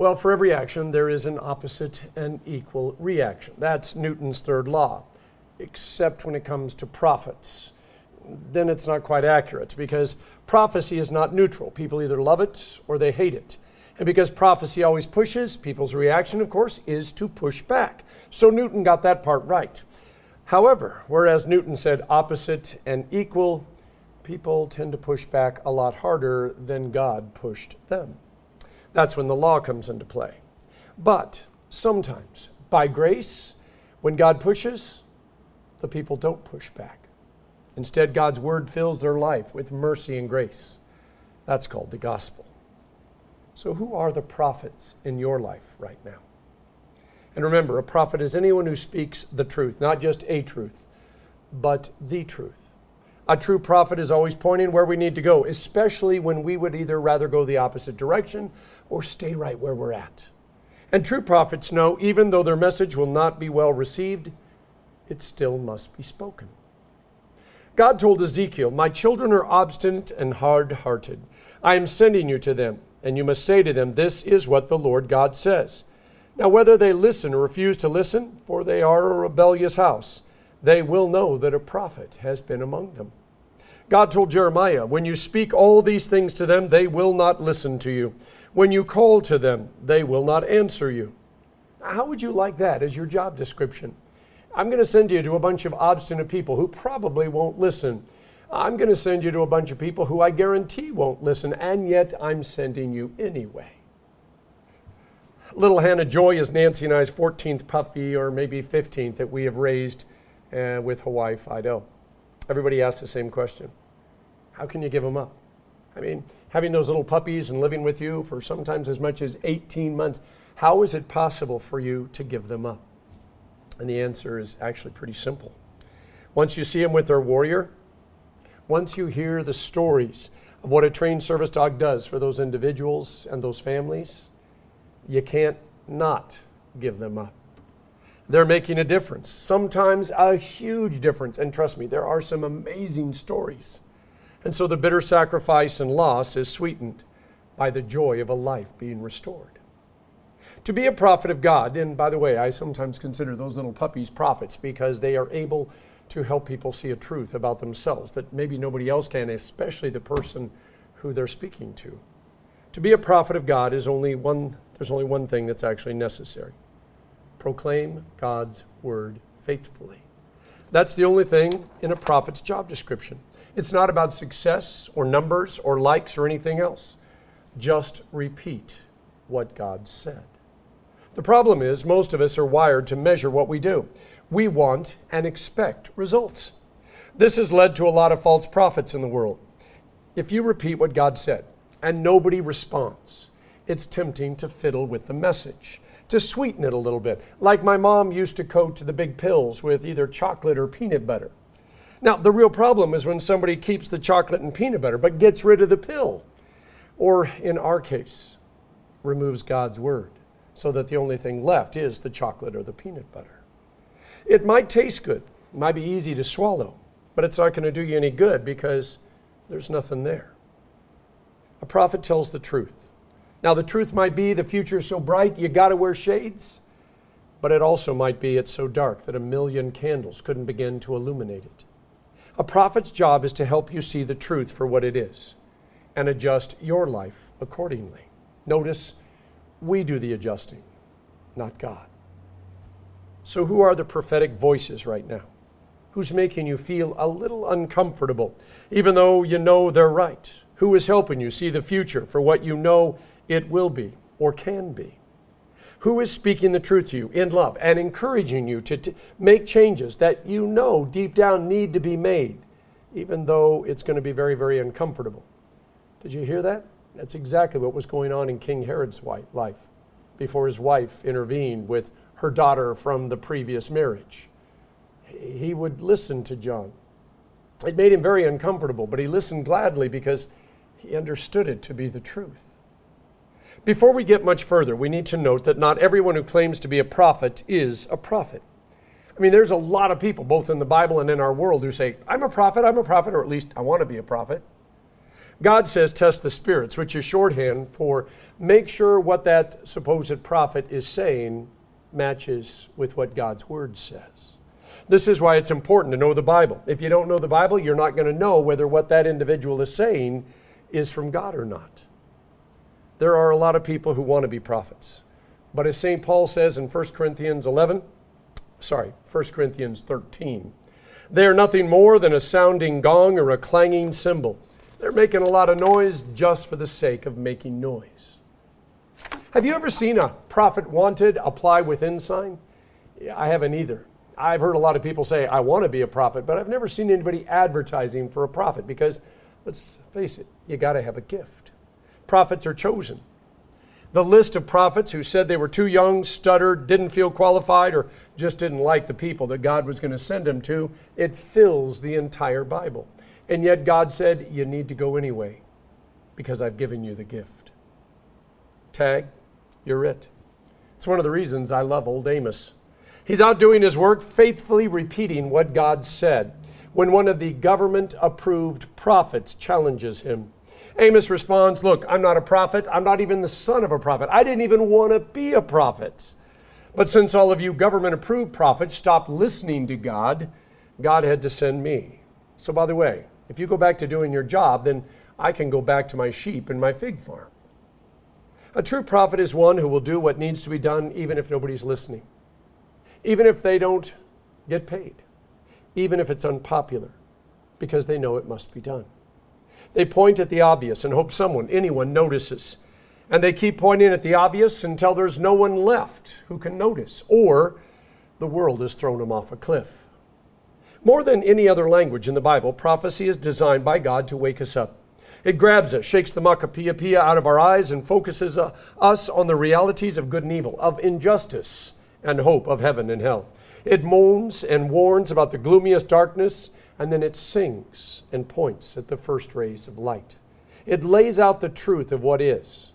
Well, for every action, there is an opposite and equal reaction. That's Newton's third law, except when it comes to prophets. Then it's not quite accurate because prophecy is not neutral. People either love it or they hate it. And because prophecy always pushes, people's reaction, of course, is to push back. So Newton got that part right. However, whereas Newton said opposite and equal, people tend to push back a lot harder than God pushed them. That's when the law comes into play. But sometimes, by grace, when God pushes, the people don't push back. Instead, God's word fills their life with mercy and grace. That's called the gospel. So, who are the prophets in your life right now? And remember, a prophet is anyone who speaks the truth, not just a truth, but the truth. A true prophet is always pointing where we need to go, especially when we would either rather go the opposite direction or stay right where we're at. And true prophets know, even though their message will not be well received, it still must be spoken. God told Ezekiel, My children are obstinate and hard hearted. I am sending you to them, and you must say to them, This is what the Lord God says. Now, whether they listen or refuse to listen, for they are a rebellious house, they will know that a prophet has been among them. God told Jeremiah, When you speak all these things to them, they will not listen to you. When you call to them, they will not answer you. How would you like that as your job description? I'm going to send you to a bunch of obstinate people who probably won't listen. I'm going to send you to a bunch of people who I guarantee won't listen, and yet I'm sending you anyway. Little Hannah Joy is Nancy and I's 14th puppy, or maybe 15th, that we have raised uh, with Hawaii Fi-Do. Everybody asks the same question how can you give them up? I mean, having those little puppies and living with you for sometimes as much as 18 months, how is it possible for you to give them up? And the answer is actually pretty simple. Once you see them with their warrior, once you hear the stories of what a trained service dog does for those individuals and those families, you can't not give them up. They're making a difference, sometimes a huge difference. And trust me, there are some amazing stories and so the bitter sacrifice and loss is sweetened by the joy of a life being restored. To be a prophet of God, and by the way, I sometimes consider those little puppies prophets because they are able to help people see a truth about themselves that maybe nobody else can, especially the person who they're speaking to. To be a prophet of God is only one, there's only one thing that's actually necessary proclaim God's word faithfully. That's the only thing in a prophet's job description. It's not about success or numbers or likes or anything else. Just repeat what God said. The problem is, most of us are wired to measure what we do. We want and expect results. This has led to a lot of false prophets in the world. If you repeat what God said and nobody responds, it's tempting to fiddle with the message, to sweeten it a little bit, like my mom used to coat the big pills with either chocolate or peanut butter. Now, the real problem is when somebody keeps the chocolate and peanut butter but gets rid of the pill. Or in our case, removes God's word so that the only thing left is the chocolate or the peanut butter. It might taste good, might be easy to swallow, but it's not going to do you any good because there's nothing there. A prophet tells the truth. Now, the truth might be the future's so bright you got to wear shades, but it also might be it's so dark that a million candles couldn't begin to illuminate it. A prophet's job is to help you see the truth for what it is and adjust your life accordingly. Notice, we do the adjusting, not God. So, who are the prophetic voices right now? Who's making you feel a little uncomfortable, even though you know they're right? Who is helping you see the future for what you know it will be or can be? Who is speaking the truth to you in love and encouraging you to t- make changes that you know deep down need to be made, even though it's going to be very, very uncomfortable. Did you hear that? That's exactly what was going on in King Herod's life before his wife intervened with her daughter from the previous marriage. He would listen to John. It made him very uncomfortable, but he listened gladly because he understood it to be the truth. Before we get much further, we need to note that not everyone who claims to be a prophet is a prophet. I mean, there's a lot of people, both in the Bible and in our world, who say, I'm a prophet, I'm a prophet, or at least I want to be a prophet. God says test the spirits, which is shorthand for make sure what that supposed prophet is saying matches with what God's word says. This is why it's important to know the Bible. If you don't know the Bible, you're not going to know whether what that individual is saying is from God or not. There are a lot of people who want to be prophets. But as St. Paul says in 1 Corinthians 11, sorry, 1 Corinthians 13, they are nothing more than a sounding gong or a clanging cymbal. They're making a lot of noise just for the sake of making noise. Have you ever seen a prophet wanted apply within sign? I haven't either. I've heard a lot of people say, I want to be a prophet, but I've never seen anybody advertising for a prophet because, let's face it, you got to have a gift. Prophets are chosen. The list of prophets who said they were too young, stuttered, didn't feel qualified, or just didn't like the people that God was going to send them to, it fills the entire Bible. And yet God said, You need to go anyway because I've given you the gift. Tag, you're it. It's one of the reasons I love old Amos. He's out doing his work, faithfully repeating what God said. When one of the government approved prophets challenges him, Amos responds, Look, I'm not a prophet. I'm not even the son of a prophet. I didn't even want to be a prophet. But since all of you government approved prophets stopped listening to God, God had to send me. So, by the way, if you go back to doing your job, then I can go back to my sheep and my fig farm. A true prophet is one who will do what needs to be done even if nobody's listening, even if they don't get paid, even if it's unpopular, because they know it must be done. They point at the obvious and hope someone, anyone, notices. And they keep pointing at the obvious until there's no one left who can notice, or the world has thrown them off a cliff. More than any other language in the Bible, prophecy is designed by God to wake us up. It grabs us, shakes the maka piapia out of our eyes, and focuses uh, us on the realities of good and evil, of injustice and hope, of heaven and hell. It moans and warns about the gloomiest darkness and then it sings and points at the first rays of light. It lays out the truth of what is,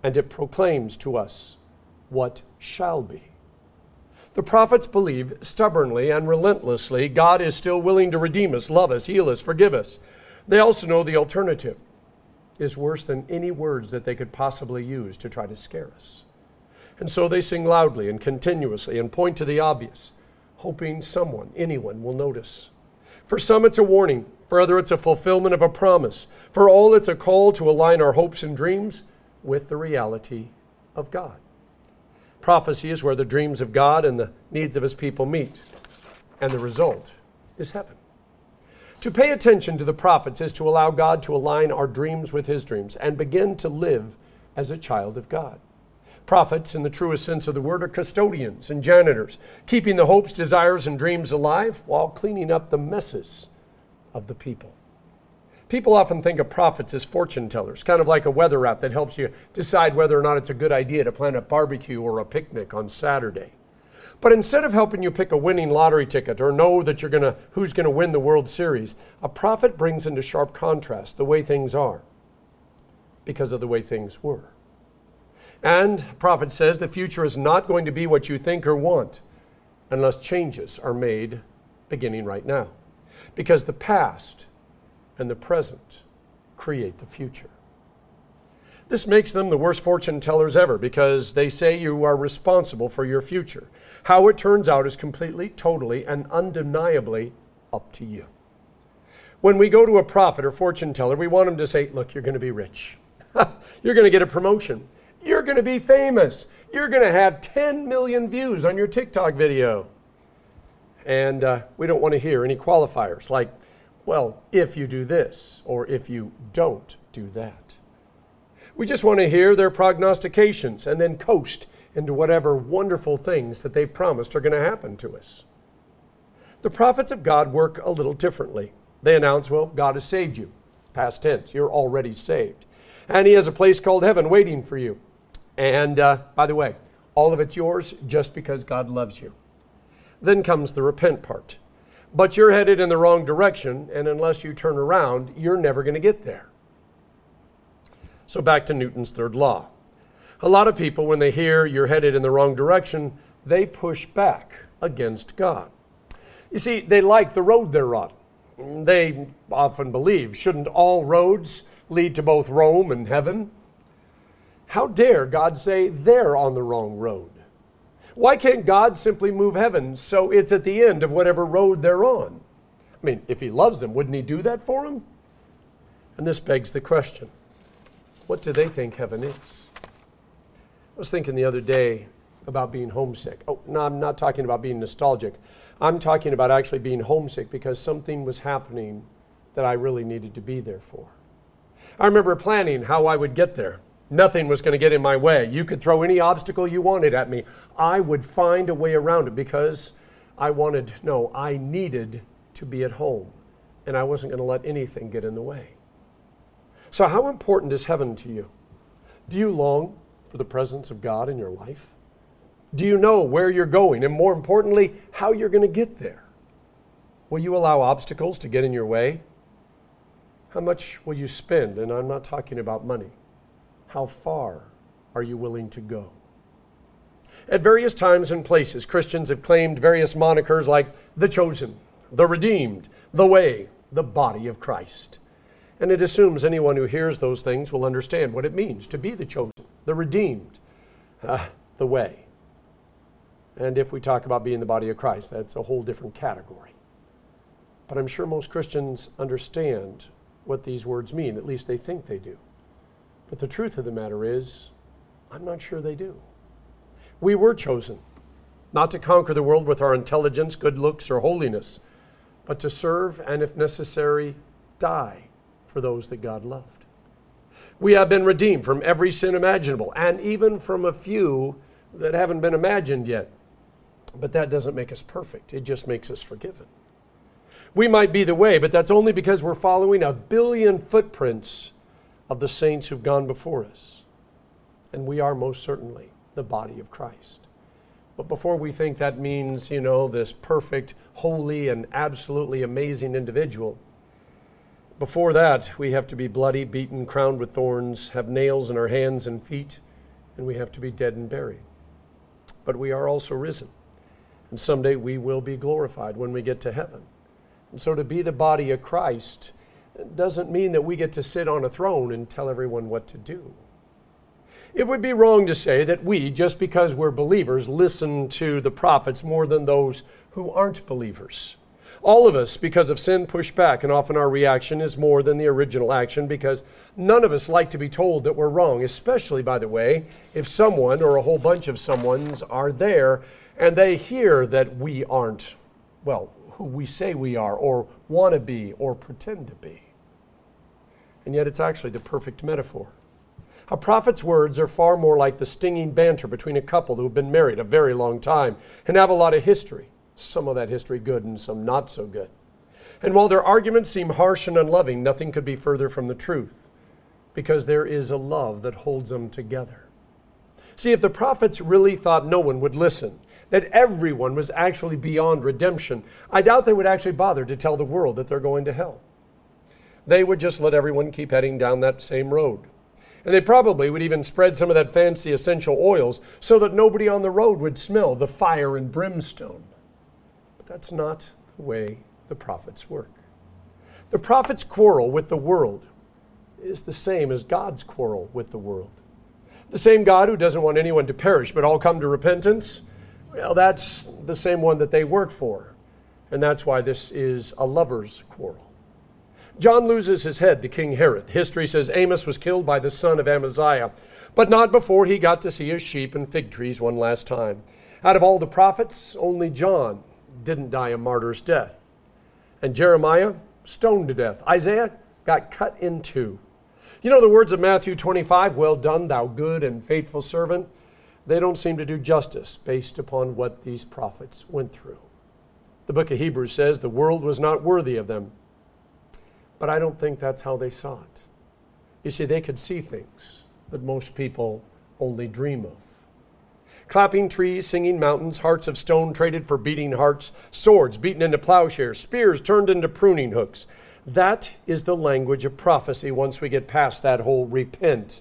and it proclaims to us what shall be. The prophets believe stubbornly and relentlessly God is still willing to redeem us, love us, heal us, forgive us. They also know the alternative is worse than any words that they could possibly use to try to scare us. And so they sing loudly and continuously and point to the obvious, hoping someone, anyone, will notice. For some, it's a warning. For others, it's a fulfillment of a promise. For all, it's a call to align our hopes and dreams with the reality of God. Prophecy is where the dreams of God and the needs of his people meet, and the result is heaven. To pay attention to the prophets is to allow God to align our dreams with his dreams and begin to live as a child of God. Prophets, in the truest sense of the word, are custodians and janitors, keeping the hopes, desires, and dreams alive while cleaning up the messes of the people. People often think of prophets as fortune tellers, kind of like a weather app that helps you decide whether or not it's a good idea to plan a barbecue or a picnic on Saturday. But instead of helping you pick a winning lottery ticket or know that you're gonna who's going to win the World Series, a prophet brings into sharp contrast the way things are because of the way things were. And prophet says the future is not going to be what you think or want unless changes are made beginning right now. Because the past and the present create the future. This makes them the worst fortune tellers ever because they say you are responsible for your future. How it turns out is completely, totally, and undeniably up to you. When we go to a prophet or fortune teller, we want them to say, Look, you're going to be rich. you're going to get a promotion. You're going to be famous. You're going to have 10 million views on your TikTok video. And uh, we don't want to hear any qualifiers like, well, if you do this or if you don't do that. We just want to hear their prognostications and then coast into whatever wonderful things that they've promised are going to happen to us. The prophets of God work a little differently. They announce, well, God has saved you. Past tense, you're already saved. And He has a place called heaven waiting for you. And uh, by the way, all of it's yours just because God loves you. Then comes the repent part. But you're headed in the wrong direction, and unless you turn around, you're never going to get there. So back to Newton's third law. A lot of people, when they hear you're headed in the wrong direction, they push back against God. You see, they like the road they're on. They often believe, shouldn't all roads lead to both Rome and heaven. How dare God say they're on the wrong road? Why can't God simply move heaven so it's at the end of whatever road they're on? I mean, if He loves them, wouldn't He do that for them? And this begs the question what do they think heaven is? I was thinking the other day about being homesick. Oh, no, I'm not talking about being nostalgic. I'm talking about actually being homesick because something was happening that I really needed to be there for. I remember planning how I would get there. Nothing was going to get in my way. You could throw any obstacle you wanted at me. I would find a way around it because I wanted, no, I needed to be at home. And I wasn't going to let anything get in the way. So, how important is heaven to you? Do you long for the presence of God in your life? Do you know where you're going? And more importantly, how you're going to get there? Will you allow obstacles to get in your way? How much will you spend? And I'm not talking about money. How far are you willing to go? At various times and places, Christians have claimed various monikers like the chosen, the redeemed, the way, the body of Christ. And it assumes anyone who hears those things will understand what it means to be the chosen, the redeemed, uh, the way. And if we talk about being the body of Christ, that's a whole different category. But I'm sure most Christians understand what these words mean. At least they think they do. But the truth of the matter is, I'm not sure they do. We were chosen not to conquer the world with our intelligence, good looks, or holiness, but to serve and, if necessary, die for those that God loved. We have been redeemed from every sin imaginable, and even from a few that haven't been imagined yet. But that doesn't make us perfect, it just makes us forgiven. We might be the way, but that's only because we're following a billion footprints of the saints who've gone before us. And we are most certainly the body of Christ. But before we think that means, you know, this perfect, holy, and absolutely amazing individual, before that, we have to be bloody, beaten, crowned with thorns, have nails in our hands and feet, and we have to be dead and buried. But we are also risen. And someday we will be glorified when we get to heaven. And so to be the body of Christ doesn't mean that we get to sit on a throne and tell everyone what to do. It would be wrong to say that we, just because we're believers, listen to the prophets more than those who aren't believers. All of us, because of sin, push back, and often our reaction is more than the original action because none of us like to be told that we're wrong, especially, by the way, if someone or a whole bunch of someone's are there and they hear that we aren't, well, who we say we are, or want to be, or pretend to be. And yet it's actually the perfect metaphor. A prophet's words are far more like the stinging banter between a couple who have been married a very long time and have a lot of history, some of that history good and some not so good. And while their arguments seem harsh and unloving, nothing could be further from the truth because there is a love that holds them together. See, if the prophets really thought no one would listen, that everyone was actually beyond redemption, I doubt they would actually bother to tell the world that they're going to hell. They would just let everyone keep heading down that same road. And they probably would even spread some of that fancy essential oils so that nobody on the road would smell the fire and brimstone. But that's not the way the prophets work. The prophets' quarrel with the world is the same as God's quarrel with the world. The same God who doesn't want anyone to perish but all come to repentance well, that's the same one that they work for. And that's why this is a lover's quarrel. John loses his head to King Herod. History says Amos was killed by the son of Amaziah, but not before he got to see his sheep and fig trees one last time. Out of all the prophets, only John didn't die a martyr's death. And Jeremiah, stoned to death. Isaiah got cut in two. You know the words of Matthew 25 Well done, thou good and faithful servant they don't seem to do justice based upon what these prophets went through. The book of Hebrews says the world was not worthy of them, but I don't think that's how they saw it. You see, they could see things that most people only dream of. Clapping trees, singing mountains, hearts of stone traded for beating hearts, swords beaten into plowshares, spears turned into pruning hooks. That is the language of prophecy once we get past that whole repent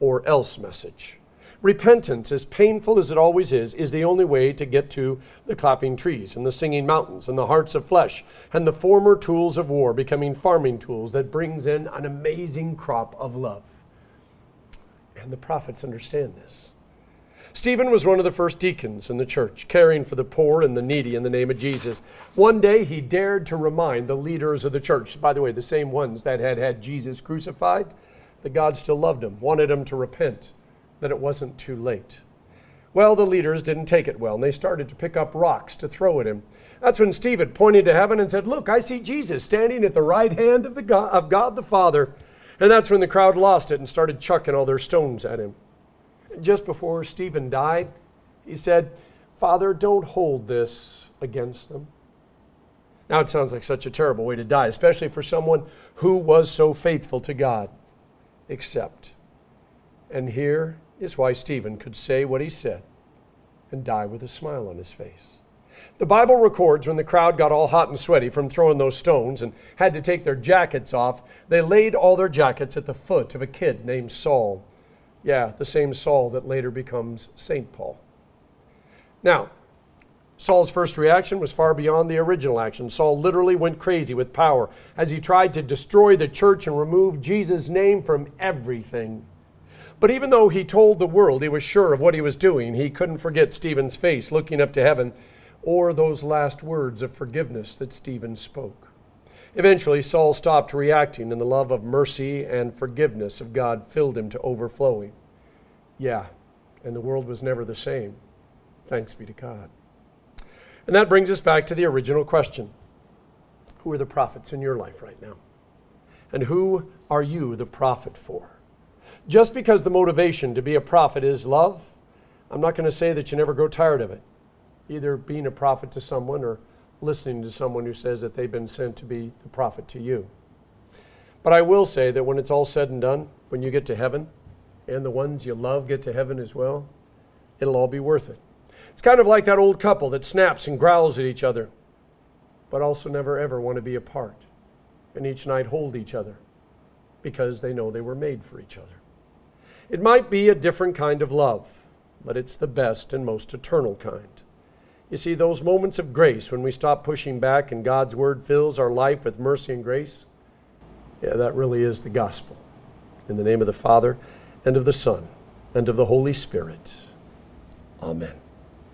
or else message. Repentance, as painful as it always is, is the only way to get to the clapping trees and the singing mountains and the hearts of flesh and the former tools of war becoming farming tools that brings in an amazing crop of love. And the prophets understand this. Stephen was one of the first deacons in the church, caring for the poor and the needy in the name of Jesus. One day he dared to remind the leaders of the church, by the way, the same ones that had had Jesus crucified, that God still loved him, wanted him to repent, that it wasn't too late. Well, the leaders didn't take it well, and they started to pick up rocks to throw at him. That's when Stephen pointed to heaven and said, Look, I see Jesus standing at the right hand of, the God, of God the Father. And that's when the crowd lost it and started chucking all their stones at him just before Stephen died, he said, Father, don't hold this against them. Now it sounds like such a terrible way to die, especially for someone who was so faithful to God. Except, and here is why Stephen could say what he said and die with a smile on his face. The Bible records when the crowd got all hot and sweaty from throwing those stones and had to take their jackets off, they laid all their jackets at the foot of a kid named Saul yeah, the same Saul that later becomes St. Paul. Now, Saul's first reaction was far beyond the original action. Saul literally went crazy with power as he tried to destroy the church and remove Jesus' name from everything. But even though he told the world he was sure of what he was doing, he couldn't forget Stephen's face looking up to heaven or those last words of forgiveness that Stephen spoke. Eventually, Saul stopped reacting, and the love of mercy and forgiveness of God filled him to overflowing. Yeah, and the world was never the same. Thanks be to God. And that brings us back to the original question Who are the prophets in your life right now? And who are you the prophet for? Just because the motivation to be a prophet is love, I'm not going to say that you never grow tired of it, either being a prophet to someone or listening to someone who says that they've been sent to be the prophet to you. But I will say that when it's all said and done, when you get to heaven, and the ones you love get to heaven as well, it'll all be worth it. It's kind of like that old couple that snaps and growls at each other, but also never ever want to be apart, and each night hold each other because they know they were made for each other. It might be a different kind of love, but it's the best and most eternal kind. You see, those moments of grace when we stop pushing back and God's word fills our life with mercy and grace, yeah, that really is the gospel. In the name of the Father, and of the Son, and of the Holy Spirit. Amen.